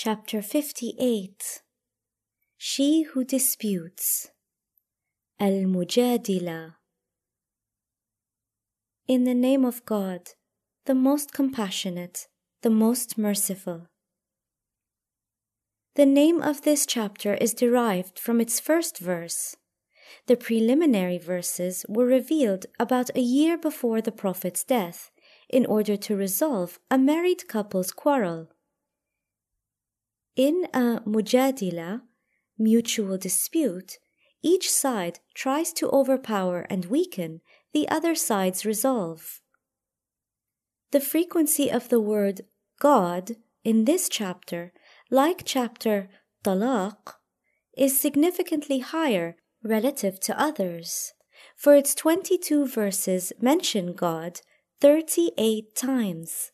Chapter 58 She Who Disputes Al Mujadila In the name of God, the most compassionate, the most merciful. The name of this chapter is derived from its first verse. The preliminary verses were revealed about a year before the Prophet's death in order to resolve a married couple's quarrel. In a mujadila, mutual dispute, each side tries to overpower and weaken the other side's resolve. The frequency of the word God in this chapter, like chapter Talaq, is significantly higher relative to others, for its 22 verses mention God 38 times.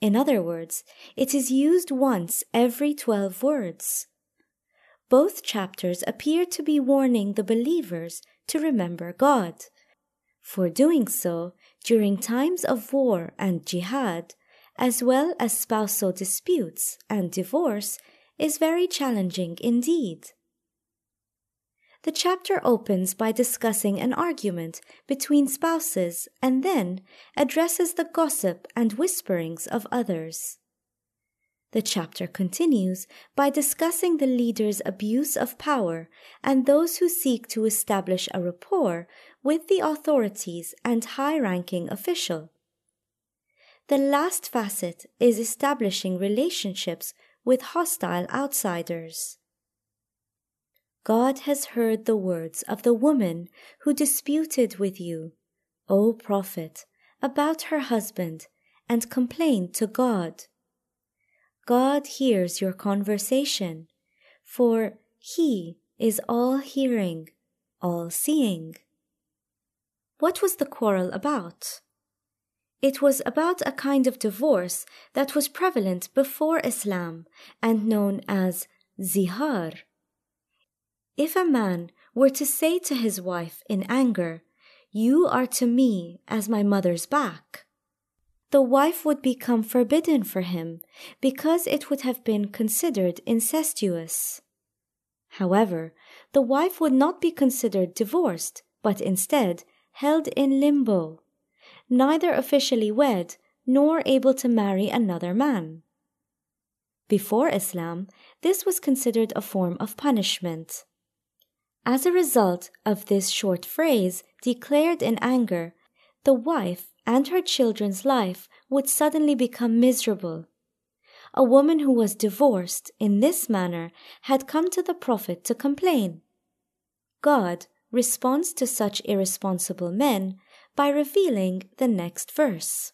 In other words, it is used once every 12 words. Both chapters appear to be warning the believers to remember God. For doing so during times of war and jihad, as well as spousal disputes and divorce, is very challenging indeed. The chapter opens by discussing an argument between spouses and then addresses the gossip and whisperings of others. The chapter continues by discussing the leader's abuse of power and those who seek to establish a rapport with the authorities and high ranking official. The last facet is establishing relationships with hostile outsiders. God has heard the words of the woman who disputed with you, O Prophet, about her husband and complained to God. God hears your conversation, for He is all hearing, all seeing. What was the quarrel about? It was about a kind of divorce that was prevalent before Islam and known as zihar if a man were to say to his wife in anger, You are to me as my mother's back, the wife would become forbidden for him because it would have been considered incestuous. However, the wife would not be considered divorced, but instead held in limbo, neither officially wed nor able to marry another man. Before Islam, this was considered a form of punishment. As a result of this short phrase, declared in anger, the wife and her children's life would suddenly become miserable. A woman who was divorced in this manner had come to the Prophet to complain. God responds to such irresponsible men by revealing the next verse.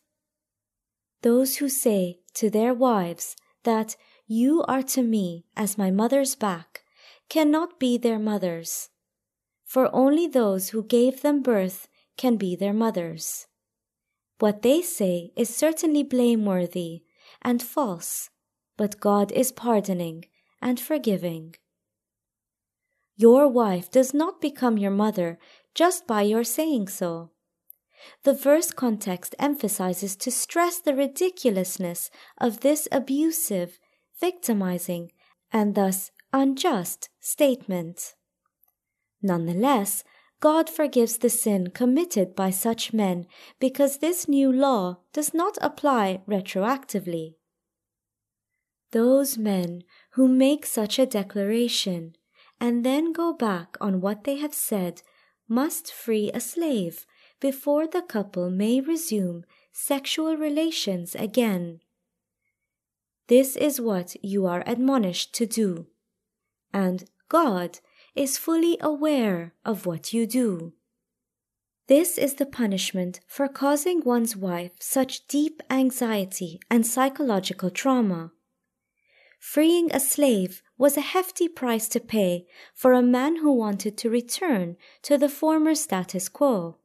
Those who say to their wives that you are to me as my mother's back cannot be their mothers, for only those who gave them birth can be their mothers. What they say is certainly blameworthy and false, but God is pardoning and forgiving. Your wife does not become your mother just by your saying so. The verse context emphasizes to stress the ridiculousness of this abusive, victimizing, and thus unjust statement. Nonetheless, God forgives the sin committed by such men because this new law does not apply retroactively. Those men who make such a declaration and then go back on what they have said must free a slave before the couple may resume sexual relations again. This is what you are admonished to do and God is fully aware of what you do. This is the punishment for causing one's wife such deep anxiety and psychological trauma. Freeing a slave was a hefty price to pay for a man who wanted to return to the former status quo.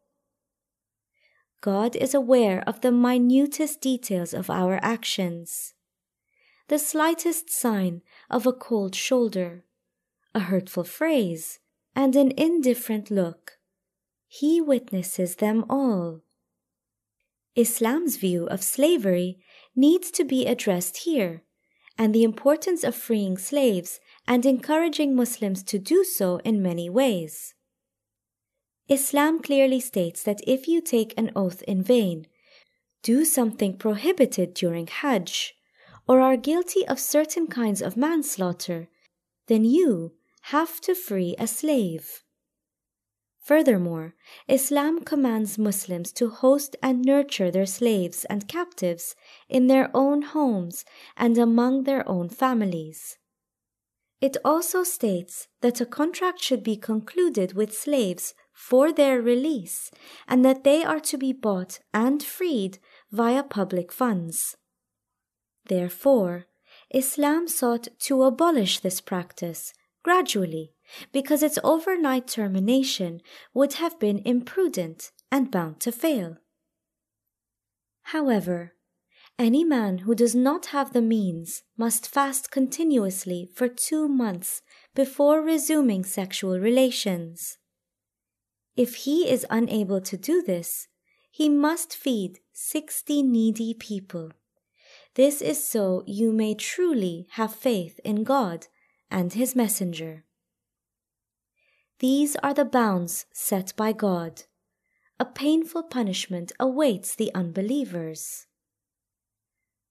God is aware of the minutest details of our actions. The slightest sign of a cold shoulder, a hurtful phrase, and an indifferent look. He witnesses them all. Islam's view of slavery needs to be addressed here, and the importance of freeing slaves and encouraging Muslims to do so in many ways. Islam clearly states that if you take an oath in vain, do something prohibited during Hajj, or are guilty of certain kinds of manslaughter, then you have to free a slave. Furthermore, Islam commands Muslims to host and nurture their slaves and captives in their own homes and among their own families. It also states that a contract should be concluded with slaves for their release and that they are to be bought and freed via public funds. Therefore, Islam sought to abolish this practice gradually because its overnight termination would have been imprudent and bound to fail. However, any man who does not have the means must fast continuously for two months before resuming sexual relations. If he is unable to do this, he must feed sixty needy people. This is so you may truly have faith in God and His Messenger. These are the bounds set by God. A painful punishment awaits the unbelievers.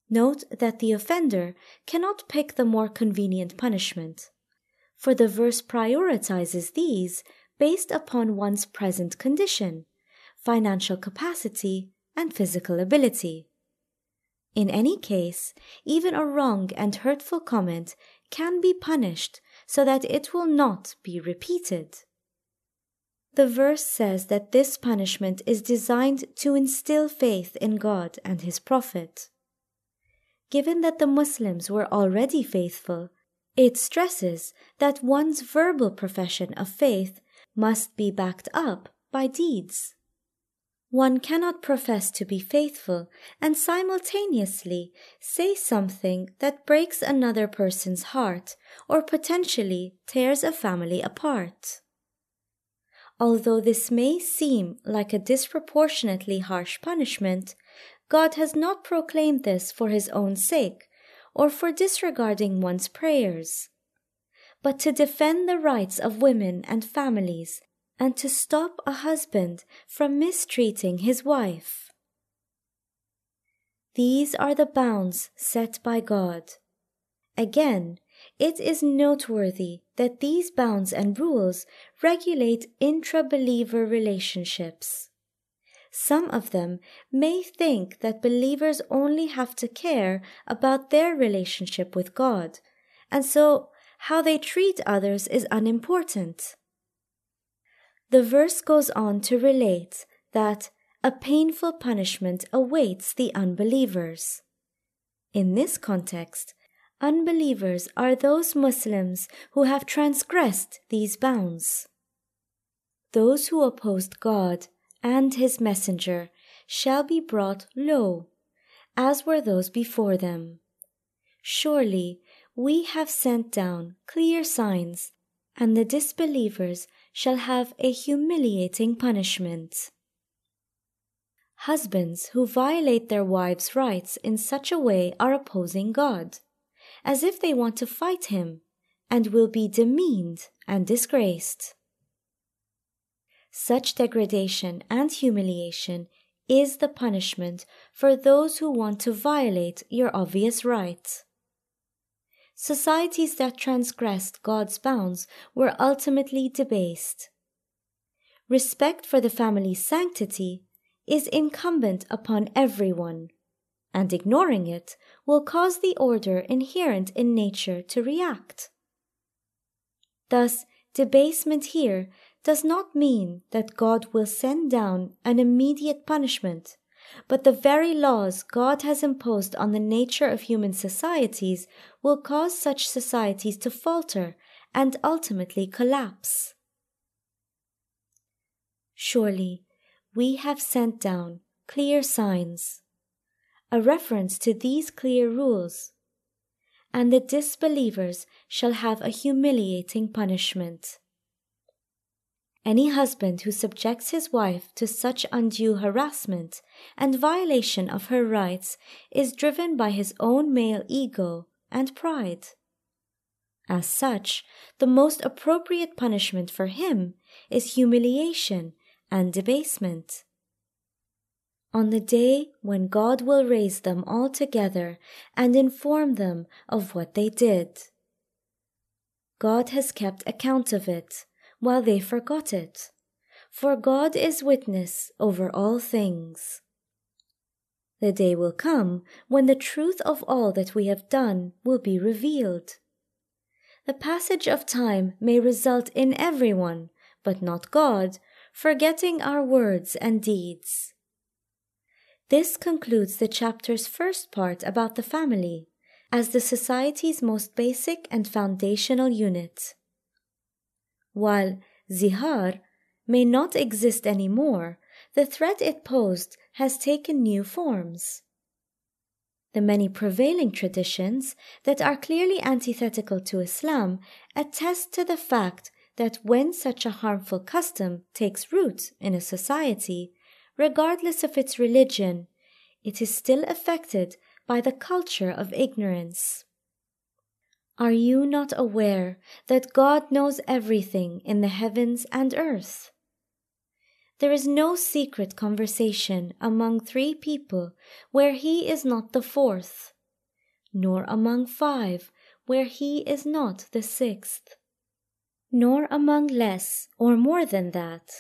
Note that the offender cannot pick the more convenient punishment, for the verse prioritizes these based upon one's present condition, financial capacity, and physical ability. In any case, even a wrong and hurtful comment can be punished so that it will not be repeated. The verse says that this punishment is designed to instill faith in God and His Prophet. Given that the Muslims were already faithful, it stresses that one's verbal profession of faith must be backed up by deeds. One cannot profess to be faithful and simultaneously say something that breaks another person's heart or potentially tears a family apart. Although this may seem like a disproportionately harsh punishment, God has not proclaimed this for his own sake or for disregarding one's prayers, but to defend the rights of women and families and to stop a husband from mistreating his wife. These are the bounds set by God. Again, it is noteworthy that these bounds and rules regulate intra believer relationships. Some of them may think that believers only have to care about their relationship with God, and so how they treat others is unimportant. The verse goes on to relate that a painful punishment awaits the unbelievers. In this context, unbelievers are those Muslims who have transgressed these bounds. Those who opposed God and His Messenger shall be brought low, as were those before them. Surely we have sent down clear signs, and the disbelievers shall have a humiliating punishment. Husbands who violate their wives' rights in such a way are opposing God, as if they want to fight Him, and will be demeaned and disgraced. Such degradation and humiliation is the punishment for those who want to violate your obvious rights. Societies that transgressed God's bounds were ultimately debased. Respect for the family's sanctity is incumbent upon everyone, and ignoring it will cause the order inherent in nature to react. Thus, debasement here does not mean that God will send down an immediate punishment but the very laws God has imposed on the nature of human societies will cause such societies to falter and ultimately collapse. Surely we have sent down clear signs, a reference to these clear rules, and the disbelievers shall have a humiliating punishment. Any husband who subjects his wife to such undue harassment and violation of her rights is driven by his own male ego and pride. As such, the most appropriate punishment for him is humiliation and debasement. On the day when God will raise them all together and inform them of what they did. God has kept account of it while they forgot it, for God is witness over all things. The day will come when the truth of all that we have done will be revealed. The passage of time may result in everyone, but not God, forgetting our words and deeds. This concludes the chapter's first part about the family, as the society's most basic and foundational unit. While zihar may not exist anymore, the threat it posed has taken new forms. The many prevailing traditions that are clearly antithetical to Islam attest to the fact that when such a harmful custom takes root in a society, regardless of its religion, it is still affected by the culture of ignorance. Are you not aware that God knows everything in the heavens and earth? There is no secret conversation among three people where he is not the fourth, nor among five where he is not the sixth, nor among less or more than that,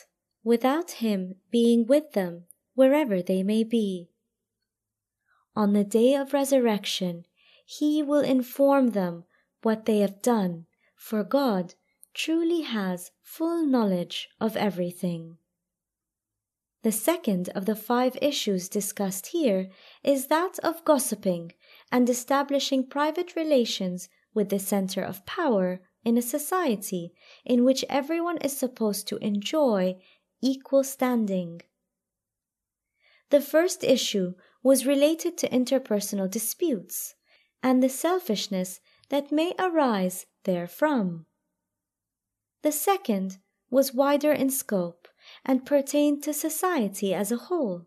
without him being with them wherever they may be. On the day of resurrection, he will inform them what they have done, for God truly has full knowledge of everything. The second of the five issues discussed here is that of gossiping and establishing private relations with the center of power in a society in which everyone is supposed to enjoy equal standing. The first issue was related to interpersonal disputes and the selfishness that may arise therefrom. The second was wider in scope and pertained to society as a whole.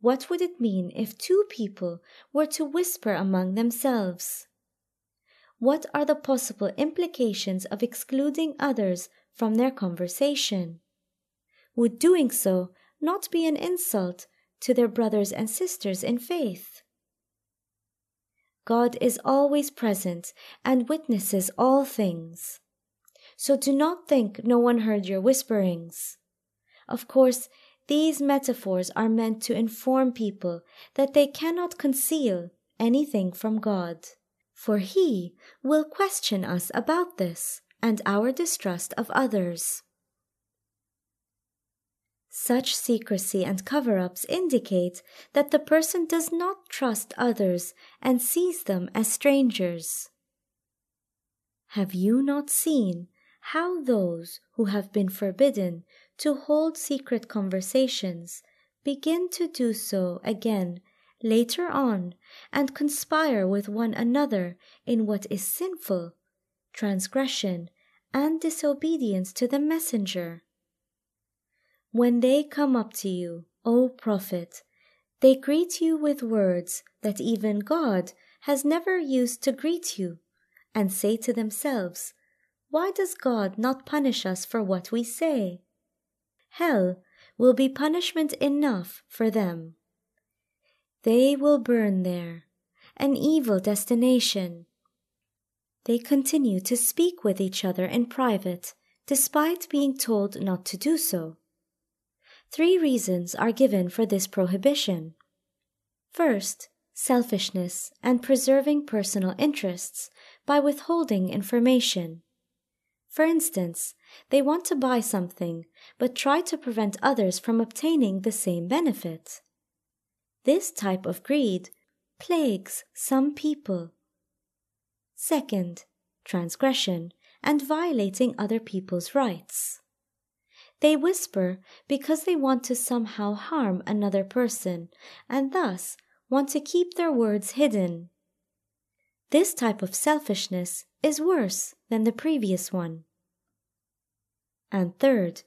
What would it mean if two people were to whisper among themselves? What are the possible implications of excluding others from their conversation? Would doing so not be an insult to their brothers and sisters in faith? God is always present and witnesses all things so do not think no one heard your whisperings. Of course, these metaphors are meant to inform people that they cannot conceal anything from God, for He will question us about this and our distrust of others. Such secrecy and cover ups indicate that the person does not trust others and sees them as strangers. Have you not seen how those who have been forbidden to hold secret conversations begin to do so again later on and conspire with one another in what is sinful, transgression, and disobedience to the Messenger. When they come up to you, O Prophet, they greet you with words that even God has never used to greet you, and say to themselves, why does God not punish us for what we say? Hell will be punishment enough for them. They will burn there, an evil destination. They continue to speak with each other in private, despite being told not to do so. Three reasons are given for this prohibition. First, selfishness and preserving personal interests by withholding information. For instance, they want to buy something, but try to prevent others from obtaining the same benefit. This type of greed plagues some people. Second, transgression and violating other people's rights. They whisper because they want to somehow harm another person and thus want to keep their words hidden. This type of selfishness is worse than the previous one. And third,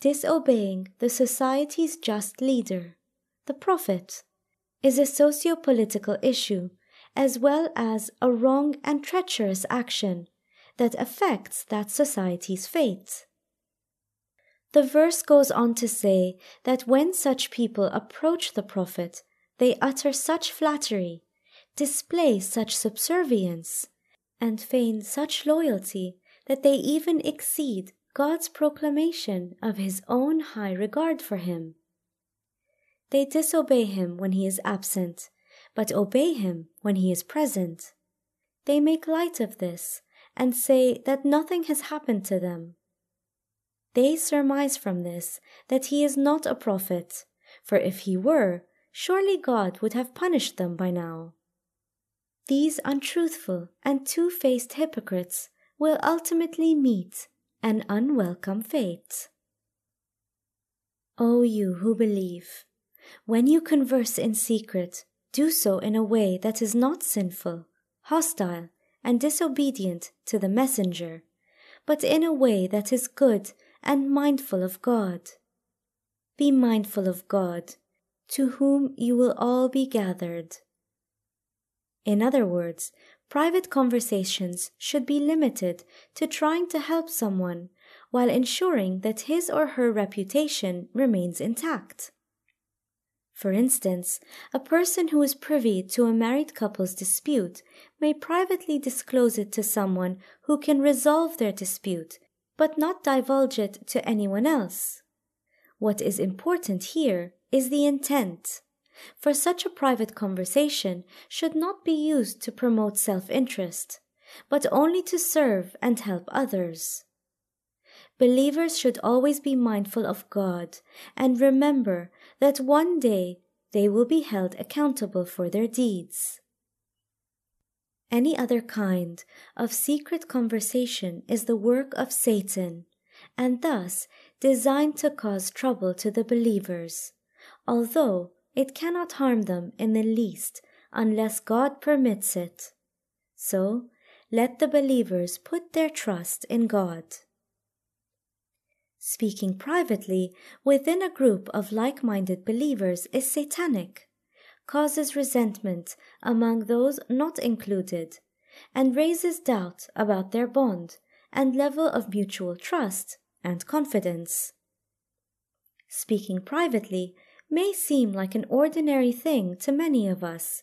disobeying the society's just leader, the Prophet, is a socio political issue as well as a wrong and treacherous action that affects that society's fate. The verse goes on to say that when such people approach the Prophet, they utter such flattery, display such subservience, and feign such loyalty that they even exceed God's proclamation of His own high regard for him. They disobey Him when He is absent, but obey Him when He is present. They make light of this and say that nothing has happened to them. They surmise from this that he is not a prophet, for if he were, surely God would have punished them by now. These untruthful and two faced hypocrites will ultimately meet an unwelcome fate. O you who believe, when you converse in secret, do so in a way that is not sinful, hostile, and disobedient to the messenger, but in a way that is good and mindful of God. Be mindful of God, to whom you will all be gathered. In other words, private conversations should be limited to trying to help someone while ensuring that his or her reputation remains intact. For instance, a person who is privy to a married couple's dispute may privately disclose it to someone who can resolve their dispute, but not divulge it to anyone else. What is important here is the intent, for such a private conversation should not be used to promote self interest, but only to serve and help others. Believers should always be mindful of God and remember that one day they will be held accountable for their deeds. Any other kind of secret conversation is the work of Satan, and thus designed to cause trouble to the believers, although it cannot harm them in the least unless God permits it. So, let the believers put their trust in God. Speaking privately within a group of like minded believers is satanic, causes resentment among those not included, and raises doubt about their bond and level of mutual trust and confidence. Speaking privately may seem like an ordinary thing to many of us,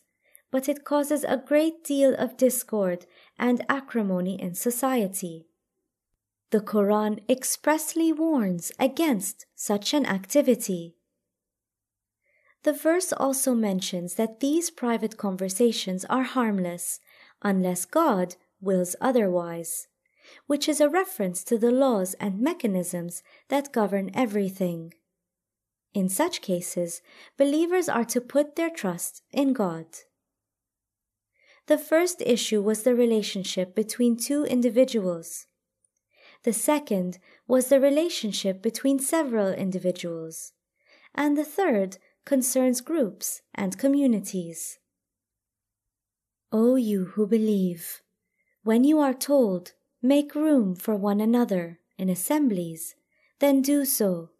but it causes a great deal of discord and acrimony in society. The Quran expressly warns against such an activity. The verse also mentions that these private conversations are harmless unless God wills otherwise, which is a reference to the laws and mechanisms that govern everything. In such cases, believers are to put their trust in God. The first issue was the relationship between two individuals. The second was the relationship between several individuals. And the third concerns groups and communities. O you who believe, when you are told, make room for one another in assemblies, then do so.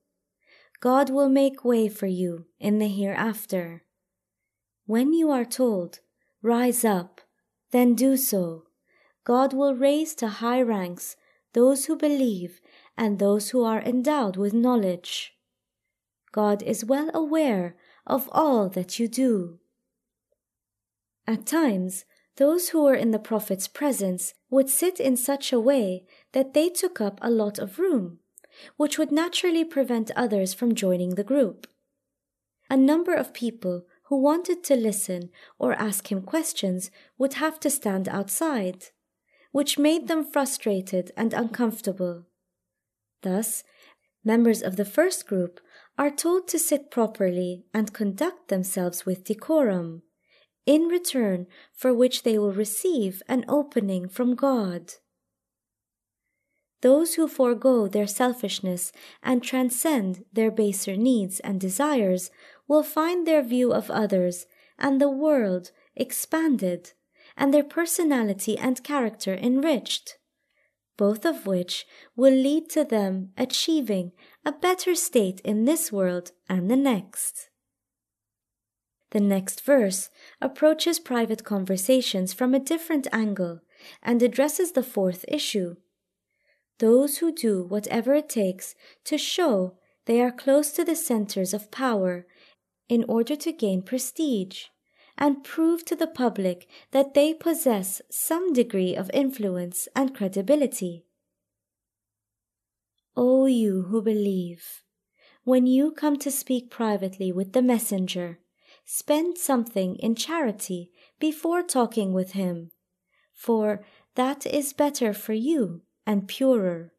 God will make way for you in the hereafter. When you are told, rise up, then do so. God will raise to high ranks those who believe, and those who are endowed with knowledge. God is well aware of all that you do. At times, those who were in the Prophet's presence would sit in such a way that they took up a lot of room, which would naturally prevent others from joining the group. A number of people who wanted to listen or ask him questions would have to stand outside which made them frustrated and uncomfortable. Thus, members of the first group are told to sit properly and conduct themselves with decorum, in return for which they will receive an opening from God. Those who forego their selfishness and transcend their baser needs and desires will find their view of others and the world expanded and their personality and character enriched, both of which will lead to them achieving a better state in this world and the next. The next verse approaches private conversations from a different angle and addresses the fourth issue. Those who do whatever it takes to show they are close to the centers of power in order to gain prestige and prove to the public that they possess some degree of influence and credibility. O you who believe, when you come to speak privately with the messenger, spend something in charity before talking with him, for that is better for you and purer.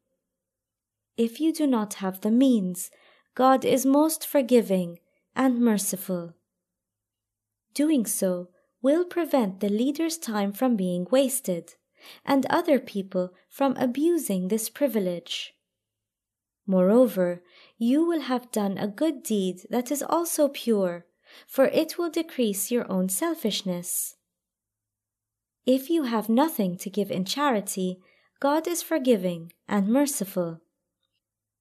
If you do not have the means, God is most forgiving and merciful. Doing so will prevent the leader's time from being wasted and other people from abusing this privilege. Moreover, you will have done a good deed that is also pure, for it will decrease your own selfishness. If you have nothing to give in charity, God is forgiving and merciful.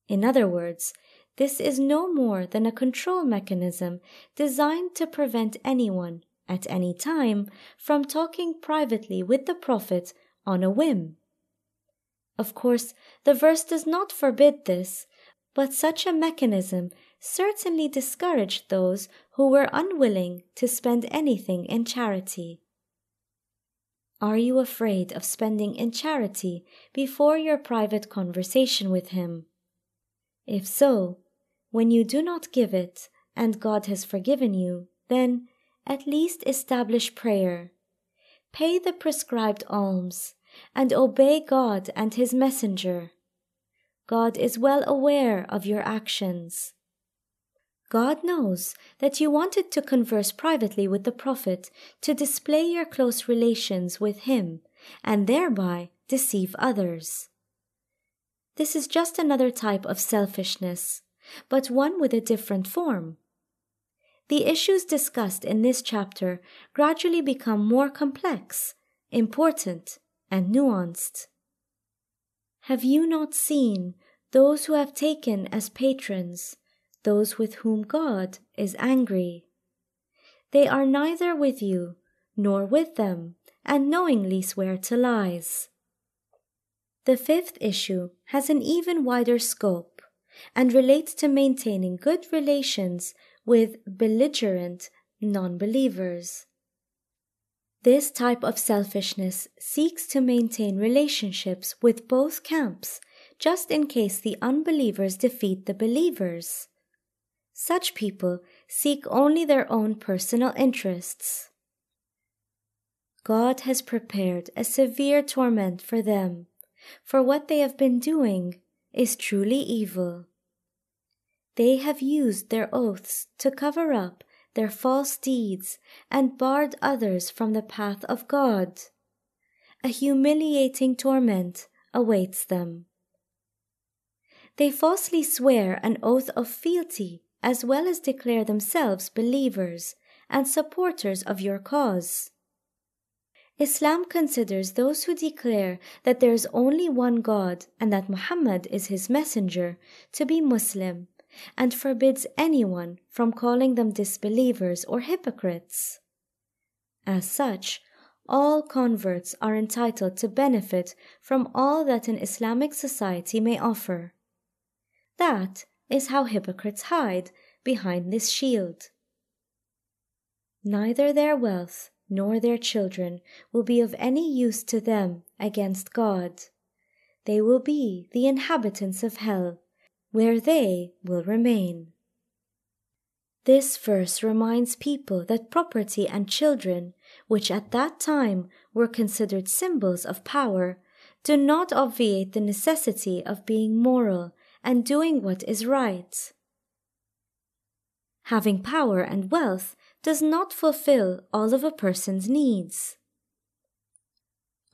In other words, this is no more than a control mechanism designed to prevent anyone, at any time, from talking privately with the Prophet on a whim. Of course, the verse does not forbid this, but such a mechanism certainly discouraged those who were unwilling to spend anything in charity. Are you afraid of spending in charity before your private conversation with Him? If so, when you do not give it, and God has forgiven you, then at least establish prayer. Pay the prescribed alms, and obey God and His Messenger. God is well aware of your actions. God knows that you wanted to converse privately with the Prophet to display your close relations with him and thereby deceive others. This is just another type of selfishness but one with a different form. The issues discussed in this chapter gradually become more complex, important, and nuanced. Have you not seen those who have taken as patrons those with whom God is angry? They are neither with you nor with them, and knowingly swear to lies. The fifth issue has an even wider scope and relates to maintaining good relations with belligerent non believers. This type of selfishness seeks to maintain relationships with both camps just in case the unbelievers defeat the believers. Such people seek only their own personal interests. God has prepared a severe torment for them, for what they have been doing is truly evil. They have used their oaths to cover up their false deeds and barred others from the path of God. A humiliating torment awaits them. They falsely swear an oath of fealty as well as declare themselves believers and supporters of your cause. Islam considers those who declare that there is only one God and that Muhammad is his messenger to be Muslim and forbids anyone from calling them disbelievers or hypocrites. As such, all converts are entitled to benefit from all that an Islamic society may offer. That is how hypocrites hide behind this shield. Neither their wealth nor their children will be of any use to them against God. They will be the inhabitants of hell, where they will remain. This verse reminds people that property and children, which at that time were considered symbols of power, do not obviate the necessity of being moral and doing what is right. Having power and wealth does not fulfill all of a person's needs.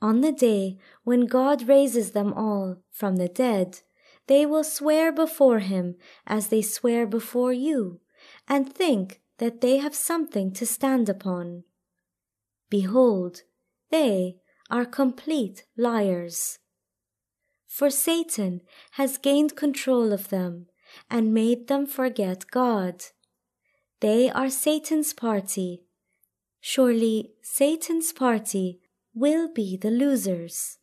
On the day when God raises them all from the dead, they will swear before him as they swear before you, and think that they have something to stand upon. Behold, they are complete liars. For Satan has gained control of them and made them forget God. They are Satan's party. Surely Satan's party will be the losers.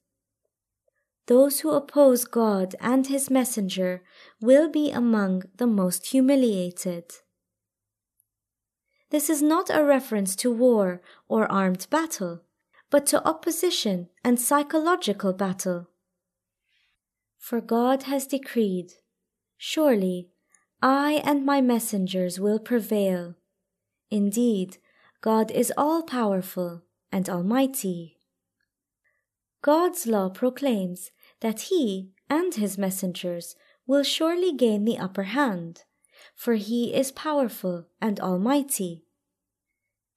Those who oppose God and his messenger will be among the most humiliated. This is not a reference to war or armed battle, but to opposition and psychological battle. For God has decreed, Surely I and my messengers will prevail. Indeed, God is all powerful and almighty. God's law proclaims that He and His messengers will surely gain the upper hand, for He is powerful and almighty.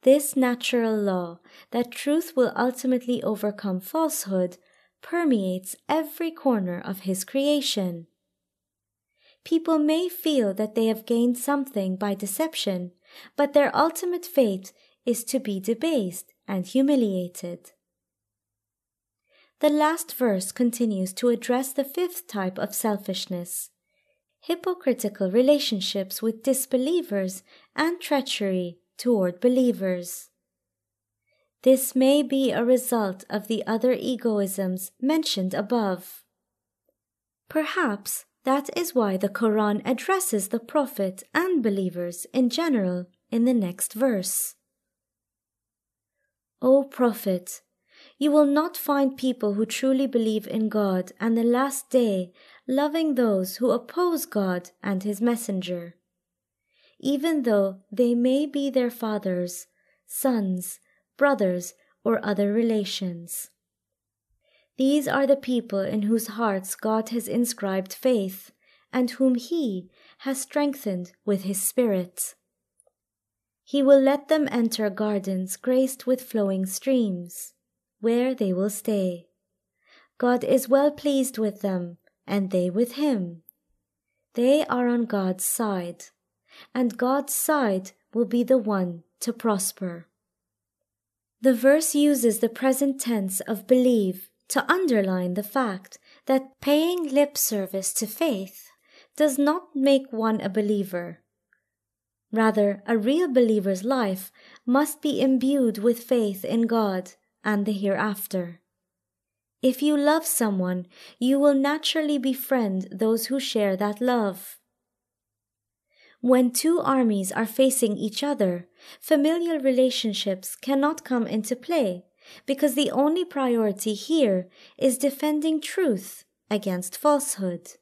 This natural law that truth will ultimately overcome falsehood permeates every corner of His creation. People may feel that they have gained something by deception, but their ultimate fate is to be debased and humiliated. The last verse continues to address the fifth type of selfishness hypocritical relationships with disbelievers and treachery toward believers. This may be a result of the other egoisms mentioned above. Perhaps that is why the Quran addresses the Prophet and believers in general in the next verse. O Prophet, you will not find people who truly believe in God and the last day loving those who oppose God and His Messenger, even though they may be their fathers, sons, brothers, or other relations. These are the people in whose hearts God has inscribed faith, and whom He has strengthened with His Spirit. He will let them enter gardens graced with flowing streams, where they will stay. God is well pleased with them, and they with Him. They are on God's side, and God's side will be the one to prosper. The verse uses the present tense of believe to underline the fact that paying lip service to faith does not make one a believer. Rather, a real believer's life must be imbued with faith in God and the hereafter. If you love someone, you will naturally befriend those who share that love. When two armies are facing each other, familial relationships cannot come into play because the only priority here is defending truth against falsehood.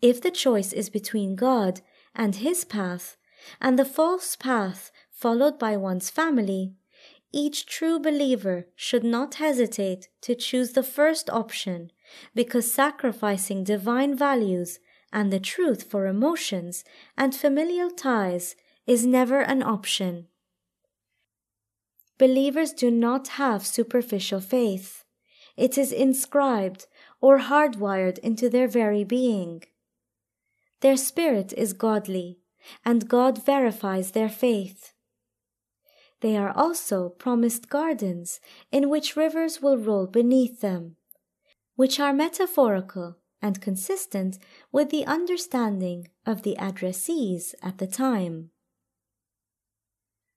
If the choice is between God and His path and the false path followed by one's family, each true believer should not hesitate to choose the first option because sacrificing divine values and the truth for emotions and familial ties is never an option. Believers do not have superficial faith. It is inscribed or hardwired into their very being. Their spirit is godly, and God verifies their faith. They are also promised gardens in which rivers will roll beneath them, which are metaphorical and consistent with the understanding of the addressees at the time.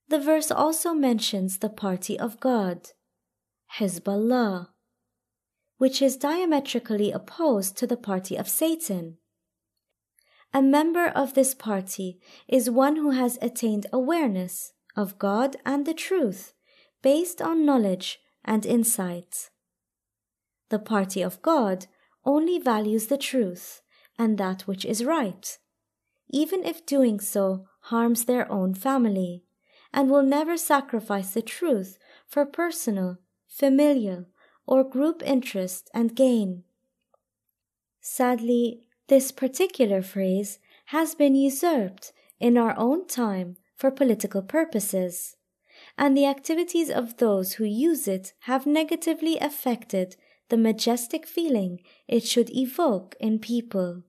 The verse also mentions the party of God, Hezbollah, which is diametrically opposed to the party of Satan. A member of this party is one who has attained awareness of God and the truth based on knowledge and insight. The party of God only values the truth and that which is right, even if doing so harms their own family and will never sacrifice the truth for personal, familial, or group interest and gain. Sadly, this particular phrase has been usurped in our own time for political purposes, and the activities of those who use it have negatively affected the majestic feeling it should evoke in people.